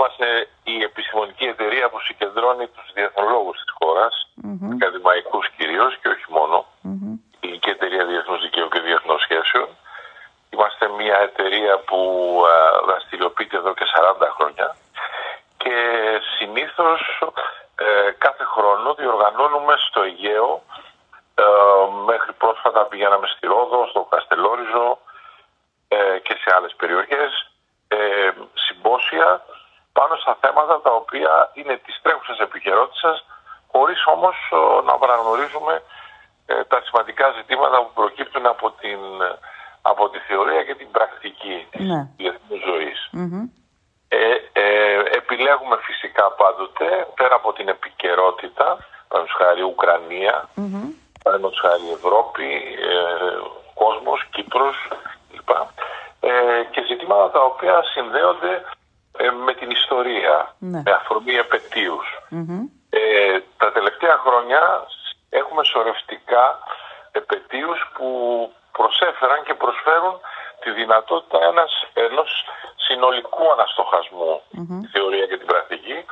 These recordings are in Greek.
είμαστε η επιστημονική εταιρεία που συγκεντρώνει τους διεθνολόγους της χώρας, mm-hmm. ακαδημαϊκούς κυρίως και όχι μόνο, mm-hmm. η Ελληνική Εταιρεία Διεθνούς Δικαίου και Διεθνών Σχέσεων. Είμαστε μια εταιρεία που δραστηριοποιείται εδώ και 40 χρόνια και συνήθως ε, κάθε χρόνο διοργανώνουμε στο Αιγαίο ε, μέχρι πρόσφατα πηγαίναμε στη Ρόδο, στο Καστελόριζο ε, και σε άλλες περιοχές ε, συμπόσια πάνω στα θέματα τα οποία είναι της τρέχουσας επικαιρότητας χωρίς όμως να παραγνωρίζουμε τα σημαντικά ζητήματα που προκύπτουν από, την, από τη θεωρία και την πρακτική ναι. της διεθνούς επιλέγουμε φυσικά πάντοτε πέρα από την επικαιρότητα, παραδείγματος χάρη Ουκρανία, mm-hmm. χάρη Ευρώπη, ε, κόσμος, Κύπρος κλπ. Ε, και ζητήματα τα οποία συνδέονται ε, με την ιστορία, ναι. με αφορμή Ε, τα τελευταία χρόνια έχουμε σωρευτικά επαιτίους που προσέφεραν και προσφέρουν τη δυνατότητα ένας, ενός συνολικού τη θεωρία και την πρακτική.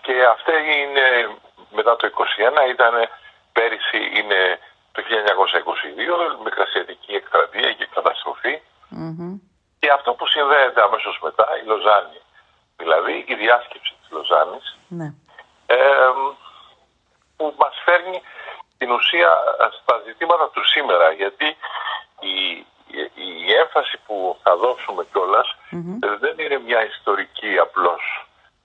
Και αυτή είναι μετά το 2021, ήταν πέρυσι είναι το 1922, μικρασιατική εκστρατεία και καταστροφή. Και αυτό που συνδέεται αμέσως μετά, η Λοζάνη, δηλαδή η διάσκεψη της Λοζάνης, ναι. ε, που μας φέρνει την ουσία στα ζητήματα του σήμερα, γιατί η, η έμφαση που θα δώσουμε δεν είναι μια ιστορική απλώς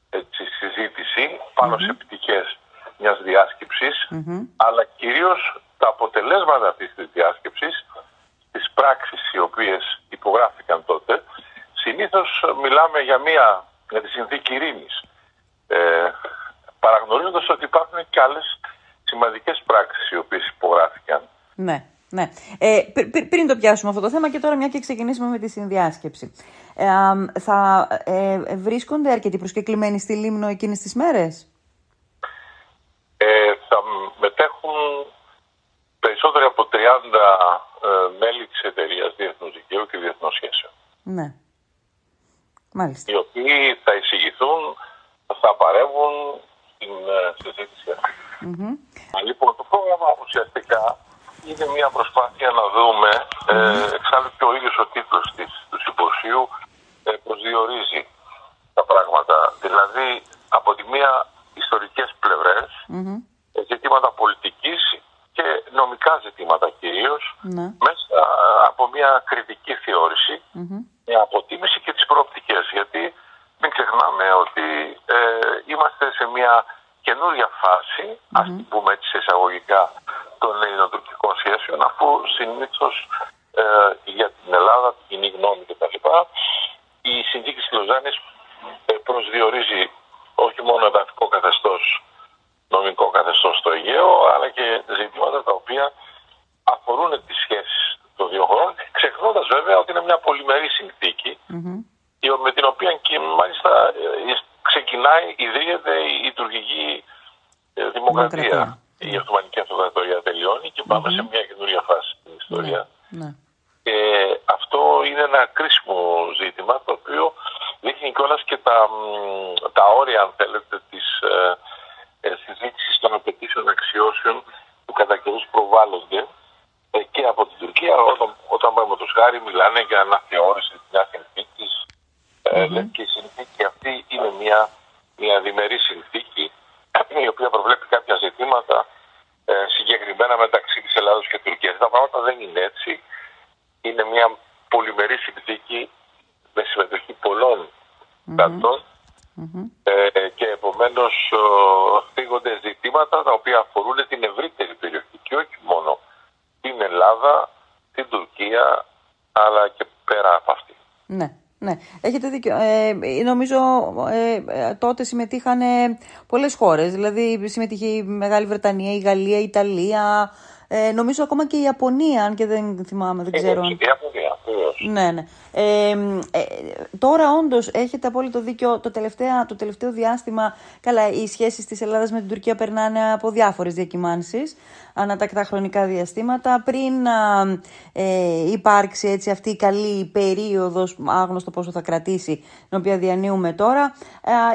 έτσι, συζήτηση πάνω σε πτυχές μιας διάσκεψης αλλά κυρίως τα αποτελέσματα αυτής της διάσκεψης τις πράξεις οι οποίες υπογράφηκαν τότε συνήθως μιλάμε για, μια, για τη συνθήκη ειρήνης. Ε, παραγνωρίζοντας ότι υπάρχουν και άλλες σημαντικές πράξεις οι οποίες υπογράφηκαν. Ναι. Ναι. Ε, πριν το πιάσουμε αυτό το θέμα και τώρα μια και ξεκινήσουμε με τη συνδιάσκεψη. Ε, θα ε, βρίσκονται αρκετοί προσκεκλημένοι στη Λίμνο εκείνες τις μέρες; Ε, θα μετέχουν περισσότεροι από 30 ε, μέλη της εταιρείας Διεθνούς Δικαίου και Διεθνών Σχέσεων. Ναι. Μάλιστα. Οι οποίοι θα εισηγηθούν, θα παρεύουν στην ε, συζήτηση αυτή. Mm-hmm. Λοιπόν, το πρόγραμμα ουσιαστικά είναι μια προσπάθεια να δούμε, ε, εξάλλου και ο ίδιος ο τίτλος της, του συμποσίου ε, προσδιορίζει τα πράγματα. Δηλαδή, από τη μία ιστορικές πλευρές, mm-hmm. ζητήματα πολιτικής και νομικά ζητήματα ναι. μέσα από μια κριτική θεώρηση, μια αποτίμηση και τις προοπτικές. Γιατί μην ξεχνάμε ότι ε, είμαστε σε μια καινούρια φάση, mm-hmm. ας την πούμε έτσι εισαγωγικά, των ελληνοτουρκικών σχέσεων, αφού συνήθως ε, για την Ελλάδα, την κοινή γνώμη κτλ. η συνθήκη της Λοζάνης ε, προσδιορίζει όχι μόνο εδαφικό καθεστώ, νομικό καθεστώ στο Αιγαίο, αλλά και ζητήματα τα οποία αφορούν τι σχέσει των δύο χωρών, ξεχνώντα βέβαια ότι είναι μια πολυμερή συνθήκη, mm-hmm. με την οποία και μάλιστα ε, ξεκινάει, ιδρύεται η τουρκική ε, δημοκρατία η Οθωμανική Αυτοκρατορία τελειώνει και παμε σε μια καινούρια φάση στην ιστορία. Ναι. Και αυτό είναι ένα κρίσιμο ζήτημα το οποίο δείχνει κιόλας και τα, τα όρια αν θέλετε της ε, ε, συζήτησης των απαιτήσεων αξιώσεων που κατά καιρούς προβάλλονται ε, και από την Τουρκία όταν, όταν το χάρη μιλάνε για αναθεώρηση της νέας συνθήκης mm-hmm. και η συνθήκη αυτή είναι μια, μια διμερή συνθήκη η οποία προβλέπει κάποια ζητήματα ε, συγκεκριμένα μεταξύ της Ελλάδος και Τουρκίας. Τα πράγματα δεν είναι έτσι. Είναι μια πολυμερή συνθήκη με συμμετοχή πολλών κρατών ε, και επομένως θίγονται ζητήματα τα οποία αφορούν την ευρύτερη περιοχή και όχι μόνο την Ελλάδα, την Τουρκία αλλά και πέρα από αυτή. Ναι. Ναι, έχετε δίκιο. Ε, νομίζω ε, τότε συμμετείχαν ε, πολλές χώρες. Δηλαδή συμμετείχε η Μεγάλη Βρετανία, η Γαλλία, η Ιταλία, ε, νομίζω ακόμα και η Ιαπωνία, αν και δεν θυμάμαι, δεν ξέρω. η Ιαπωνία, Ναι, ναι. Ε, ε, τώρα όντως έχετε απόλυτο δίκιο. Το τελευταίο, το τελευταίο διάστημα, καλά, οι σχέσεις της Ελλάδας με την Τουρκία περνάνε από διάφορες διακυμάνσεις ανατακτά χρονικά διαστήματα. Πριν να ε, υπάρξει έτσι αυτή η καλή περίοδος, άγνωστο πόσο θα κρατήσει, την οποία διανύουμε τώρα,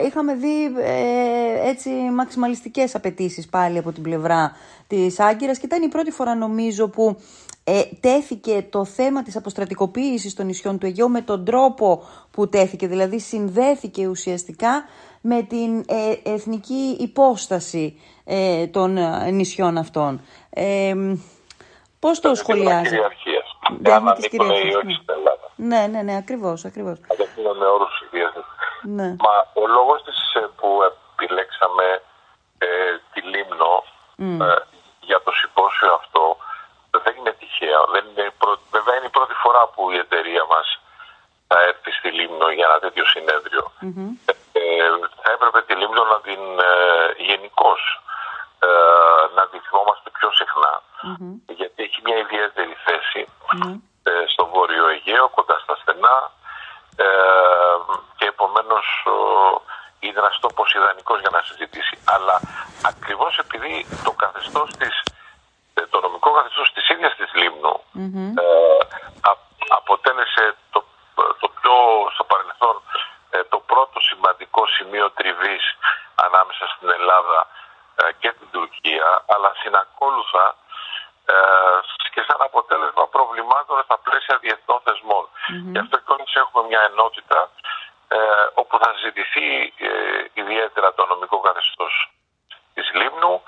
ε, είχαμε δει ε, έτσι μαξιμαλιστικές απαιτήσεις πάλι από την πλευρά της Άγκυρας και ήταν η πρώτη φορά νομίζω που ε, τέθηκε το θέμα της αποστρατικοποίησης των νησιών του Αιγαίου με τον τρόπο που τέθηκε, δηλαδή συνδέθηκε ουσιαστικά με την ε, εθνική υπόσταση ε, των ε, νησιών αυτών. Ε, πώς το σχολιάζει; Κυριαρχίας. Για να ανήκουν ή όχι στην Ελλάδα. Ναι, ναι, ναι, ακριβώς, ακριβώς. Αυτό με όρους Ναι. Μα ο λόγος της που επιλέξαμε ε, τη Λίμνο ε, για το συμπόσιο αυτό δεν είναι τυχαίο. Δεν είναι βέβαια είναι η πρώτη φορά που η εταιρεία μας θα έρθει στη Λίμνο για ένα τέτοιο Ε, θα έπρεπε τη Λίμνο να την ε, γενικώ ε, να τη θυμόμαστε πιο συχνά γιατί έχει μια ιδιαίτερη ε, στο Βόρειο Αιγαίο κοντά στα στενά ε, και επομένως είναι ένας τόπος ιδανικός για να συζητήσει αλλά ακριβώς επειδή το καθεστώς της το νομικό καθεστώς της ίδιας της λιμνου αποτέλεσε το, το πιο στο παρελθόν το πρώτο σημαντικό σημείο τριβής ανάμεσα στην Ελλάδα ε, και την Τουρκία, αλλά συνακόλουθα ε, και σαν αποτέλεσμα προβλημάτων στα πλαίσια διεθνών θεσμών. Mm-hmm. Γι' αυτό και έχουμε μια ενότητα ε, όπου θα συζητηθεί ιδιαίτερα το νομικό καθεστώς τη Λίμνου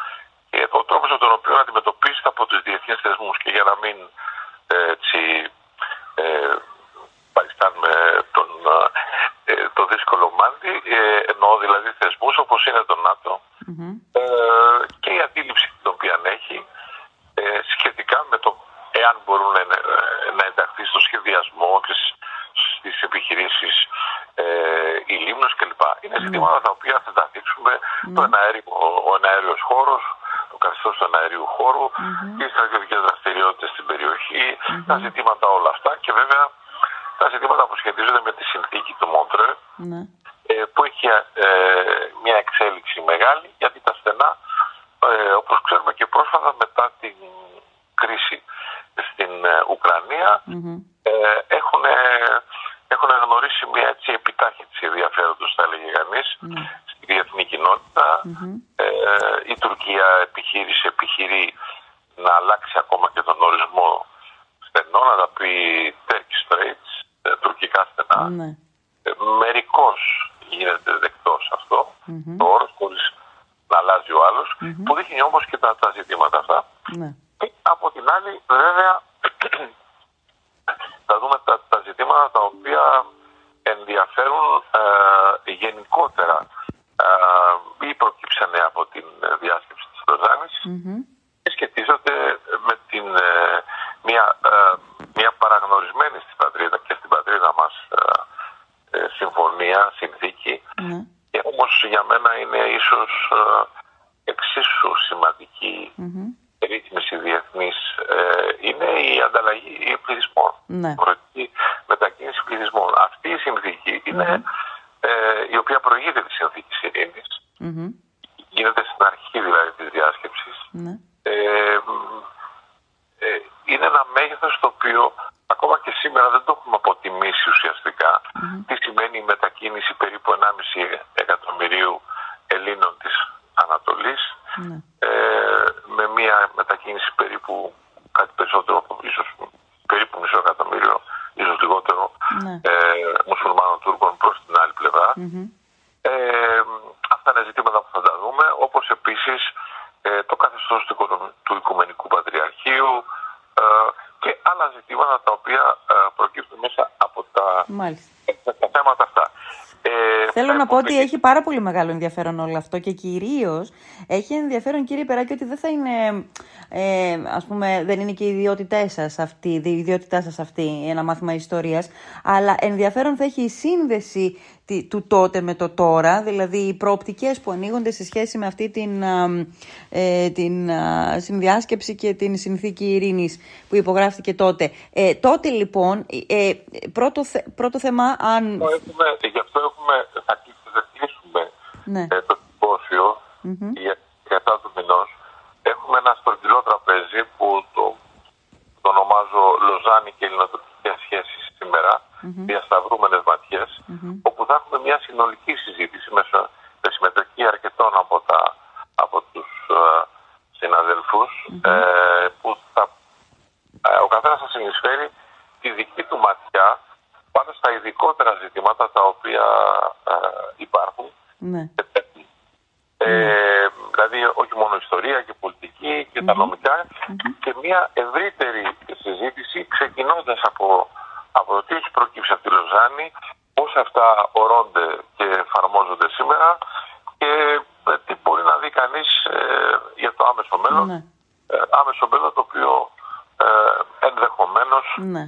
και ο τρόπο με τον οποίο αντιμετωπίζεται από του διεθνεί θεσμού και για να μην έτσι, ε, παριστάνουμε τον, το δύσκολο μάντι, εννοώ δηλαδή θεσμού όπω είναι το ΝΑΤΟ, ε, και η αντίληψη την οποία έχει ε, σχετικά με το εάν μπορούν να, να ενταχθεί στο σχεδιασμό και στις επιχειρήσεις ε, η Λίμνος κλπ. Είναι mm. ζητήματα τα οποία θα τα δείξουμε mm. το εναέριο, ο, ο εναέριος χώρος, το καθεστώς του εναέριου χώρου, mm-hmm. οι στρατιωτικές δραστηριότητες στην περιοχή, mm-hmm. τα ζητήματα όλα αυτά και βέβαια τα ζητήματα που σχετίζονται με τη συνθήκη του Μόντρε, mm. Ε, που έχει ε, μια εξέλιξη μεγάλη γιατί τα στενά ε, όπως ξέρουμε και πρόσφατα μετά την κρίση στην Ουκρανία έχουν, έχουν γνωρίσει μια έτσι επιτάχυνση ενδιαφέροντος θα έλεγε κανείς mm. στη διεθνή η Τουρκία επιχείρησε, επιχειρεί να αλλάξει ακόμα και τον ορισμό στενών, να τα πει Turkish Straits, τουρκικά στενά. Ναι. Μερικώς γίνεται δεκτός αυτό, mm-hmm. το όρος χωρίς να αλλάζει ο άλλος, mm-hmm. που δείχνει όμως και τα, τα ζητήματα αυτά. Mm-hmm. Και από την άλλη, βέβαια, θα δούμε τα, τα ζητήματα τα οποία ενδιαφέρουν ε, γενικότερα ε, ή προκύψανε από την διάσκεψη της Λοζάνης και σχετίζονται με την, ε, μια, ε, μια παραγνωρισμένη στην πατρίδα και στην πατρίδα μας ε, συμφωνία, συνθήκη. Ναι. Και όμως για μένα είναι ίσως ε, εξίσου σημαντική mm-hmm. ρύθμιση διεθνής ε, είναι η ανταλλαγή πληθυσμών. Ναι. μετακίνηση πληθυσμών. Αυτή η συνθήκη είναι η οποία προηγείται της συνθήκης ειρήνης. Mm-hmm. Γίνεται στην αρχή δηλαδή της διάσκεψης. Ναι. είναι ένα μέγεθος το οποίο ακόμα και σήμερα δεν το έχουμε αποτιμήσει ουσιαστικά mm-hmm. τι σημαίνει η μετακίνηση περίπου 1,5 εκατομμυρίου Ελλήνων της Ανατολής mm-hmm. ε, με μια μετακίνηση περίπου κάτι περισσότερο από ίσως περίπου μισό εκατομμύριο ίσως λιγότερο mm-hmm. ε, μουσουλμάνων Τούρκων προς την άλλη πλευρά ε, αυτά είναι ζητήματα που θα τα δούμε όπως επίσης ε, το καθεστώς του, του Οικουμενικού Πατριαρχείου ε, και άλλα ζητήματα τα οποία ε, προκύπτουν μέσα από τα, τα θέματα αυτά. Ε, Θέλω να πω ότι έχει πάρα πολύ μεγάλο ενδιαφέρον όλο αυτό και κυρίως έχει ενδιαφέρον, κύριε Περάκη, ότι δεν θα είναι, ε, ας πούμε, δεν είναι και η ιδιότητά σας αυτή, η ιδιότητά σας αυτή ένα μάθημα ιστορίας, αλλά ενδιαφέρον θα έχει η σύνδεση του τότε με το τώρα, δηλαδή οι προοπτικές που ανοίγονται σε σχέση με αυτή την, ε, την συνδιάσκεψη και την συνθήκη ειρήνης που υπογράφηκε τότε. Ε, τότε λοιπόν, ε, πρώτο, πρώτο θέμα αν... Έχουμε, γι' αυτό έχουμε, θα κλείσουμε ναι. ε, το συμπόσιο mm-hmm. για κατά του μηνός. Έχουμε ένα στρογγυλό τραπέζι που το, το ονομάζω Λοζάνη και Ελληνοτουρκικές σχέσεις σήμερα, mm-hmm. διασταυρούμενες ματιές, όπου θα έχουμε μια συνολική συζήτηση με συμμετοχή αρκετών από, τα, από τους uh, συναδελφους ε, που θα, ε, ο καθένας θα συνεισφέρει τη δική του ματιά πάνω στα ειδικότερα ζητήματα τα οποία ε, υπάρχουν ναι. Ε, δηλαδή όχι μόνο ιστορία και πολιτική και τα νομικα και μια ευρύτερη συζήτηση ξεκινώντας από, από το τι έχει προκύψει από τη Λοζάνη, πώς αυτά ορώνται και εφαρμόζονται σήμερα και ε, τι μπορεί να δει κανείς ε, για το άμεσο μέλλον. Ναι. άμεσο μέλλον το οποίο ενδεχομένως ναι.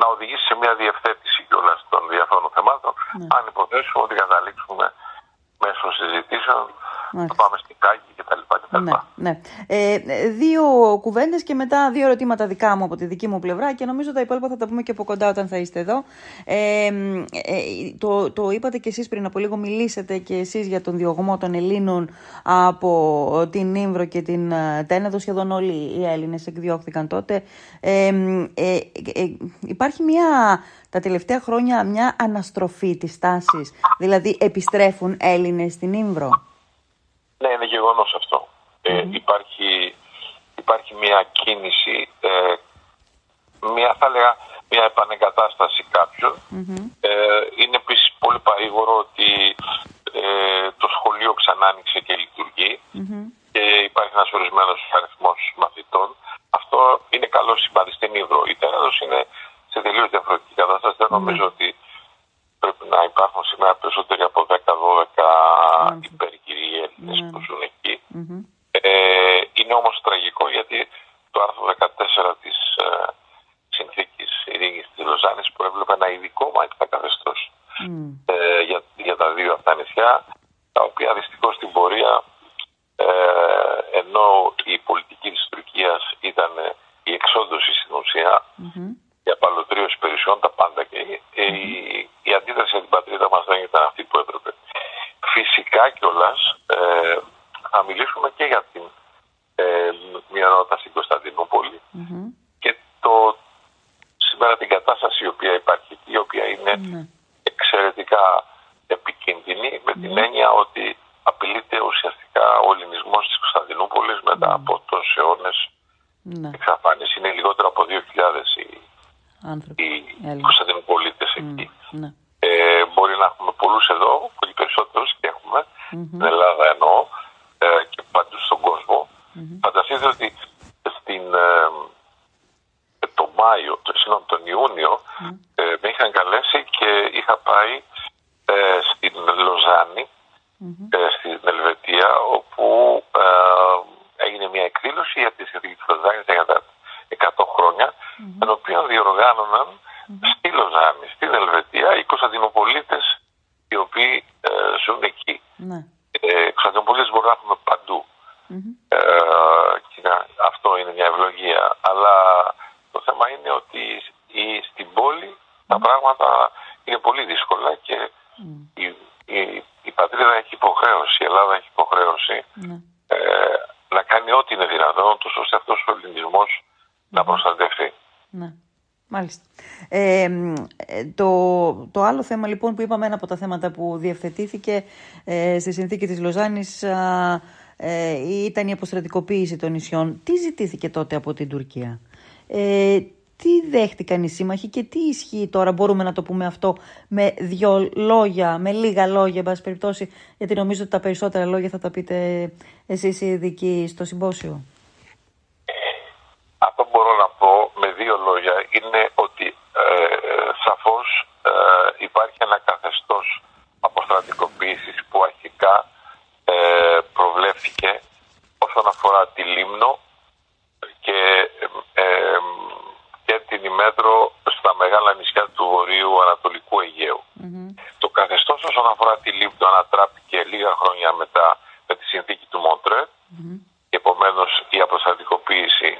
να οδηγήσει σε μια διευθέτηση κιόλας των διαφόρων θεμάτων ναι. αν υποθέσουμε ότι καταλήξουμε μέσω συζητήσεων θα πάμε στην Κάκη κτλ. Ναι, ναι. Ε, δύο κουβέντες και μετά δύο ερωτήματα δικά μου από τη δική μου πλευρά και νομίζω τα υπόλοιπα θα τα πούμε και από κοντά όταν θα είστε εδώ. Ε, ε, το, το είπατε και εσείς πριν από λίγο, μιλήσατε και εσείς για τον διωγμό των Ελλήνων από την Ήμβρο και την ε, Τένεδο. Σχεδόν όλοι οι Έλληνες εκδιώχθηκαν τότε. Ε, ε, υπάρχει μια τα τελευταία χρόνια μια αναστροφή της τάσης, δηλαδή επιστρέφουν Έλληνες στην Ήμβρο; Ναι, είναι γεγονός αυτό. Ε, υπάρχει, υπάρχει μια κίνηση, ε, μια, θα λέγα, μια επανεγκατάσταση Ε, είναι επίσης πολύ παρήγορο ότι ε, το σχολείο ξανά άνοιξε και λειτουργεί και υπάρχει ένας ορισμένος αριθμός μαθητών. Αυτό είναι καλό σημάδι στην Ήβρο. Η Τέναδος είναι σε τελείως διαφορετική κατάσταση. Δεν νομίζω ότι πρέπει να υπάρχουν σήμερα περισσότεροι από 10-12 υπερκυροί Έλληνες που ζουν εκεί. Ε, είναι όμως τραγικό γιατί το άρθρο 14 της ε, συνθήκης ειρήνης της Λοζάνης προέβλεπε ένα ειδικό μάλιστα καθεστώς. Ε, για, για τα δύο αυτά νησιά τα οποία δυστυχώς στην πορεία ε, ενώ η πολιτική της Τουρκίας ήταν η εξόντωση στην ουσία η απαλωτρίωση περιουσιών, τα πάντα και η, η, αντίδραση για την πατρίδα μας δεν ήταν αυτή που έπρεπε. Φυσικά κιόλα ε, θα μιλήσουμε και για την ε, μειονότητα στην κωνσταντινουπολη και το, σήμερα την κατάσταση η οποία υπάρχει εκεί, η οποία είναι εξαιρετικά επικίνδυνη με την έννοια ότι απειλείται ουσιαστικά ο ελληνισμός της Κωνσταντινούπολης μετά από τόσους αιώνες ναι. εξαφάνιση. Είναι λιγότερο από 2.000 οι, Άνθρωποι. οι Κωνσταντινούπολίτες εκεί. Ναι. Ε, μπορεί να έχουμε πολλούς εδώ, πολύ περισσότερους και έχουμε, στην Ελλάδα εννοώ, ε, και παντού στον κόσμο. Mm-hmm. Φανταστείτε ότι στην, ε, το Μάιο, το, συγγνώμη, τον Ιούνιο, ε, με είχαν καλέσει και είχα πάει ε, στην Λοζάνη, στην Ελβετία, όπου έγινε μια εκδήλωση για τη σχετική της Λοζάνης για τα 100 χρόνια, mm-hmm. την οποία διοργάνωναν στη Λοζάνη, στην Ελβετία, οι Κωνσταντινοπολίτες οι οποίοι ζουν εκεί. Ναι. Ε, μπορούν να έχουμε ε, και αυτό είναι μια ευλογία. Αλλά το θέμα είναι ότι η, στην πόλη τα πράγματα είναι πολύ δύσκολα και η, η, η πατρίδα έχει υποχρέωση, η Ελλάδα έχει υποχρέωση ναι. ε, να κάνει ό,τι είναι δυνατόν, τόσο ώστε αυτός ο ελληνισμός να προστατευτεί. Ναι. Μάλιστα. Ε, το, το άλλο θέμα λοιπόν που είπαμε ένα από τα θέματα που διευθετήθηκε ε, στη συνθήκη της Λοζάνης ε, ήταν η αποστρατικοποίηση των νησιών. Τι ζητήθηκε τότε από την Τουρκία; Ε, τι δέχτηκαν οι σύμμαχοι και τι ισχύει τώρα, μπορούμε να το πούμε αυτό με δυο λόγια, με λίγα λόγια, εν πάση περιπτώσει, γιατί νομίζω ότι τα περισσότερα λόγια θα τα πείτε εσείς οι ειδικοί στο συμπόσιο. Αυτό μπορώ να πω με δύο λόγια είναι ότι ε, σαφώς ε, υπάρχει ένα καθεστώς αποστρατικοποίησης που αρχικά ε, προβλέφθηκε όσον αφορά τη Λίμνο και, ε, και την ημέτρο στα μεγάλα νησιά του βορείου Ανατολικού Το καθεστώς όσον αφορά τη Λίμνο ανατράπηκε λίγα χρόνια μετά με τη συνθήκη του Μοντρέ mm-hmm. και επομένως η αποστατικοποίηση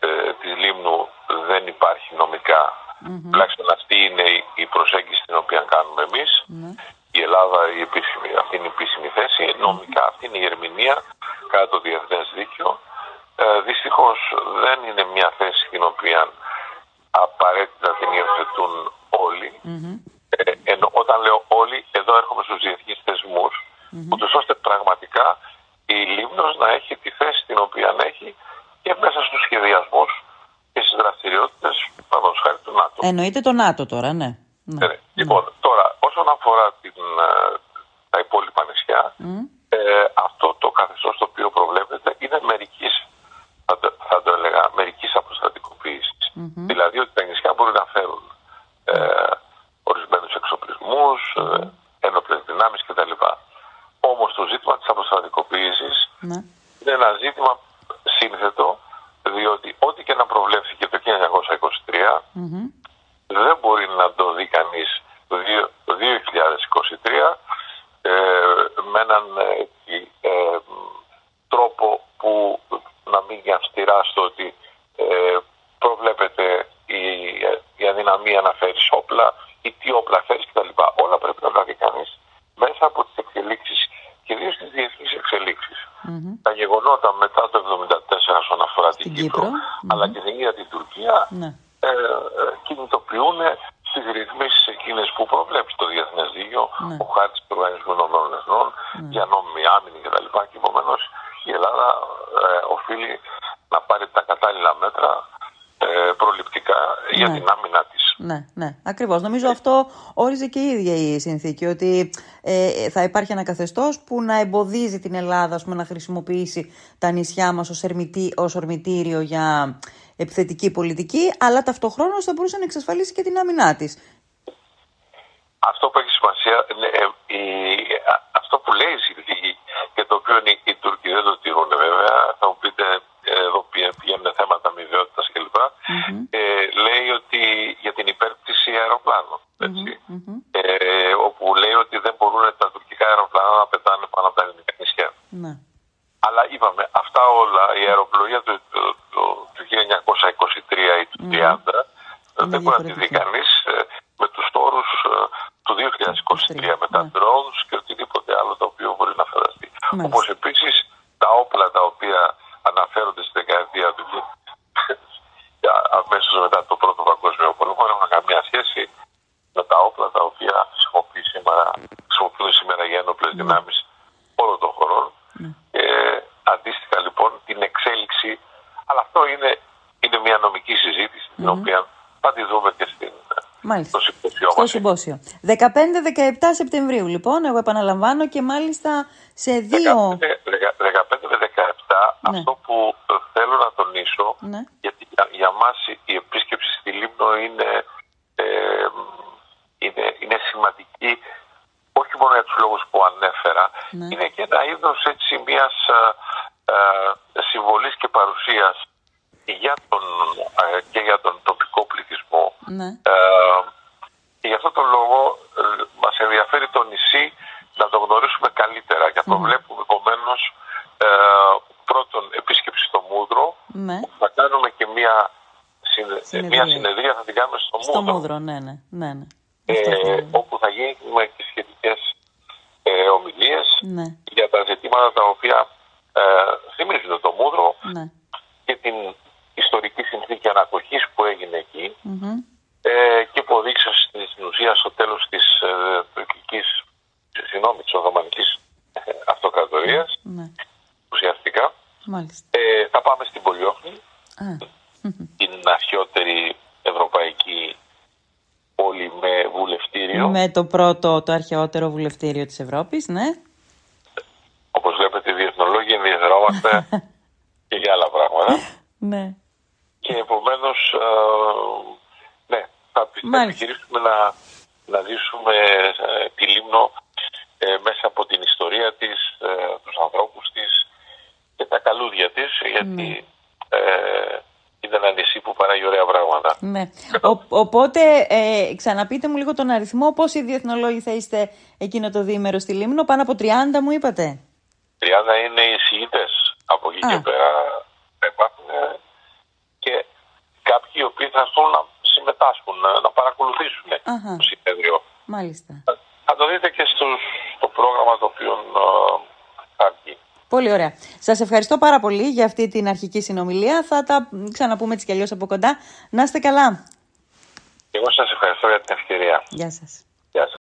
ε, της Λίμνου δεν υπάρχει νομικά. Mm-hmm. Τουλάχιστον αυτή είναι η προσέγγιση την οποία κάνουμε εμείς. Mm-hmm. Η Ελλάδα η επίσημη, αυτή είναι η επίσημη θέση. Νομικά αυτή είναι η ερμηνεία κατά το διεθνές δίκαιο. Ε, δυστυχώς δεν είναι μια θέση την οποία απαραίτητα την υιοθετούν όλοι. Ε, ενώ όταν λέω όλοι, εδώ έρχομαι στους διεθνείς θεσμούς, ούτως ώστε πραγματικά η Λίμνος να έχει τη θέση την οποία έχει και μέσα στους σχεδιασμούς και στις δραστηριότητες, παραδείγματος χάρη του ΝΑΤΟ. Εννοείται το ΝΑΤΟ τώρα, ναι. ναι. ναι. Λοιπόν, τώρα, όσον αφορά την, ε, τα υπόλοιπα νησιά, ε, αυτό το καθεστώς το οποίο προβλέπεται είναι μερικής, θα το, θα το έλεγα, μερικής αποστατικοποίησης. Mm-hmm. Δηλαδή ότι τα νησιά μπορούν να φέρουν ε, ορισμένους εξοπλισμούς, mm-hmm. ένοπλες δυνάμεις κτλ. Όμως το ζήτημα της αποστατικοποίησης mm-hmm. είναι ένα ζήτημα σύνθετο, διότι ό,τι και να προβλέφθηκε το 1923 mm-hmm. Δεν μπορεί να το δει κανείς το 2023 ε, με έναν ε, τρόπο που να μην είναι αυστηρά στο ότι ε, προβλέπεται η, η αδυναμία να φέρεις όπλα ή τι όπλα φέρεις κτλ. Όλα πρέπει να τα δει κανείς μέσα από τις εξελίξεις, κυρίως τις διεθνείς εξελίξεις. Mm-hmm. Τα γεγονότα μετά το 1974 όσον αφορά την Κύπρο, mm-hmm. αλλά και την ίδια την Τουρκία mm-hmm. ε, κινητοποιούν τι ρυθμίσει εκείνε που προβλέπει το Διεθνέ Δίκαιο, ναι. ο χάρτης του Οργανισμού Ηνωμένων Εθνών ναι. για νόμιμη άμυνη κτλ. Και επομένως η Ελλάδα ε, οφείλει να πάρει τα κατάλληλα μέτρα ε, προληπτικά για ναι. την άμυνα της. Ναι, ναι, ακριβώς. Νομίζω αυτό όριζε και η ίδια η συνθήκη, ότι ε, θα υπάρχει ένα καθεστώς που να εμποδίζει την Ελλάδα πούμε, να χρησιμοποιήσει τα νησιά μας ως ορμητήριο για επιθετική πολιτική, αλλά ταυτοχρόνως θα μπορούσε να εξασφαλίσει και την άμυνά της. Αυτό που έχει σημασία, ε, η, αυτό που λέει η συνθήκη και το οποίο οι, οι Τούρκοι δεν το τηρούν βέβαια, θα μου πείτε εδώ πηγαίνουν θέματα αμοιβαιότητα κλπ. Mm-hmm. Ε, λέει ότι για την υπέρπτυση αεροπλάνων. Έτσι, mm-hmm. ε, όπου λέει ότι δεν μπορούν τα τουρκικά αεροπλάνα να πετάνε πάνω από τα ελληνικά νησιά. Mm-hmm. Αλλά είπαμε, αυτά όλα, η αεροπλογία του, του, του, του 1923 ή του 1930 δεν μπορεί να τη δει κανεί ε, με του όρου ε, του 2023 με τα drones και οτιδήποτε άλλο το οποίο μπορεί να φανταστεί. Όπω επίση τα όπλα τα οποία αναφέρονται στη δεκαετία του αμέσω μετά το πρώτο παγκόσμιο πόλεμο δεν έχουν καμία σχέση με τα όπλα τα οποία χρησιμοποιούν σήμερα, χρησιμοποιούν σήμερα οι ένοπλε ναι. Δυνάμεις όλων των χωρών. Ναι. Και αντίστοιχα λοιπόν την εξέλιξη, αλλά αυτό είναι, είναι μια νομική συζήτηση την οποία θα τη δούμε και στην, Μάλιστα. στο συμπόσιο. 15-17 Σεπτεμβρίου λοιπόν, εγώ επαναλαμβάνω και μάλιστα σε δύο... 15 με 17 ναι. αυτό που θέλω να τονίσω, ναι. γιατί για, για μας η επίσκεψη στη Λίμνο είναι, ε, είναι, είναι σημαντική όχι μόνο για τους λόγους που ανέφερα, ναι. είναι και ένα είδος έτσι μιας ε, ε, συμβολής και παρουσίας για τον, ε, και για τον τοπικό πληθυσμό. Ναι. Ε, και γι' αυτό τον λόγο ε, μας ενδιαφέρει το νησί να το γνωρίσουμε καλύτερα και το βλέπουμε επομένως ε, πρώτον επίσκεψη στο Μούδρο ναι. θα κάνουμε και μια, συνεδρία. μια συνεδρία θα την κάνουμε στο, στο Μούδρο. Μούδρο ναι, ναι, ναι, ναι. Ε, όπου θα γίνουμε και σχετικές ε, ομιλίες ναι. για τα ζητήματα τα οποία ε, θυμίζουν το Μούδρο ναι. και την ιστορική συνθήκη ανακοχής που έγινε εκεί mm-hmm. ε, και που οδήγησε στην ουσία στο τέλος της ε, τουρκικής, συγγνώμη, της Οθωμανικής ε, Αυτοκρατορίας mm-hmm. ουσιαστικά. Ε, θα πάμε στην Πολιόχνη, την αρχαιότερη ευρωπαϊκή πόλη με βουλευτήριο. Με το πρώτο, το αρχαιότερο βουλευτήριο της Ευρώπης, ναι. Όπως βλέπετε οι διεθνολόγοι ενδιαφερόμαστε και για άλλα πράγματα. Ναι και επομένως ε, ναι, θα, επιχειρήσουμε να, να δείσουμε ε, τη Λίμνο ε, μέσα από την ιστορία της, τους ανθρώπους της και τα καλούδια της γιατί ναι. η είναι ένα νησί που παράγει ωραία πράγματα. Ναι. οπότε, ε, ξαναπείτε μου λίγο τον αριθμό. Πόσοι διεθνολόγοι θα είστε εκείνο το διήμερο στη Λίμνο, πάνω από 30 μου είπατε; 30 είναι οι σιητές. Από εκεί και πέρα υπάρχουν και κάποιοι οι οποίοι θα έρθουν να συμμετάσχουν, να παρακολουθήσουν το συνέδριο. Μάλιστα. Θα το δείτε και στο πρόγραμμα το οποίο θα βγει. Πολύ ωραία. Σας ευχαριστώ πάρα πολύ για αυτή την αρχική συνομιλία. Θα τα ξαναπούμε έτσι κι αλλιώς από κοντά. Να είστε καλά. Εγώ σας ευχαριστώ για την ευκαιρία. Γεια σας. Γεια σας.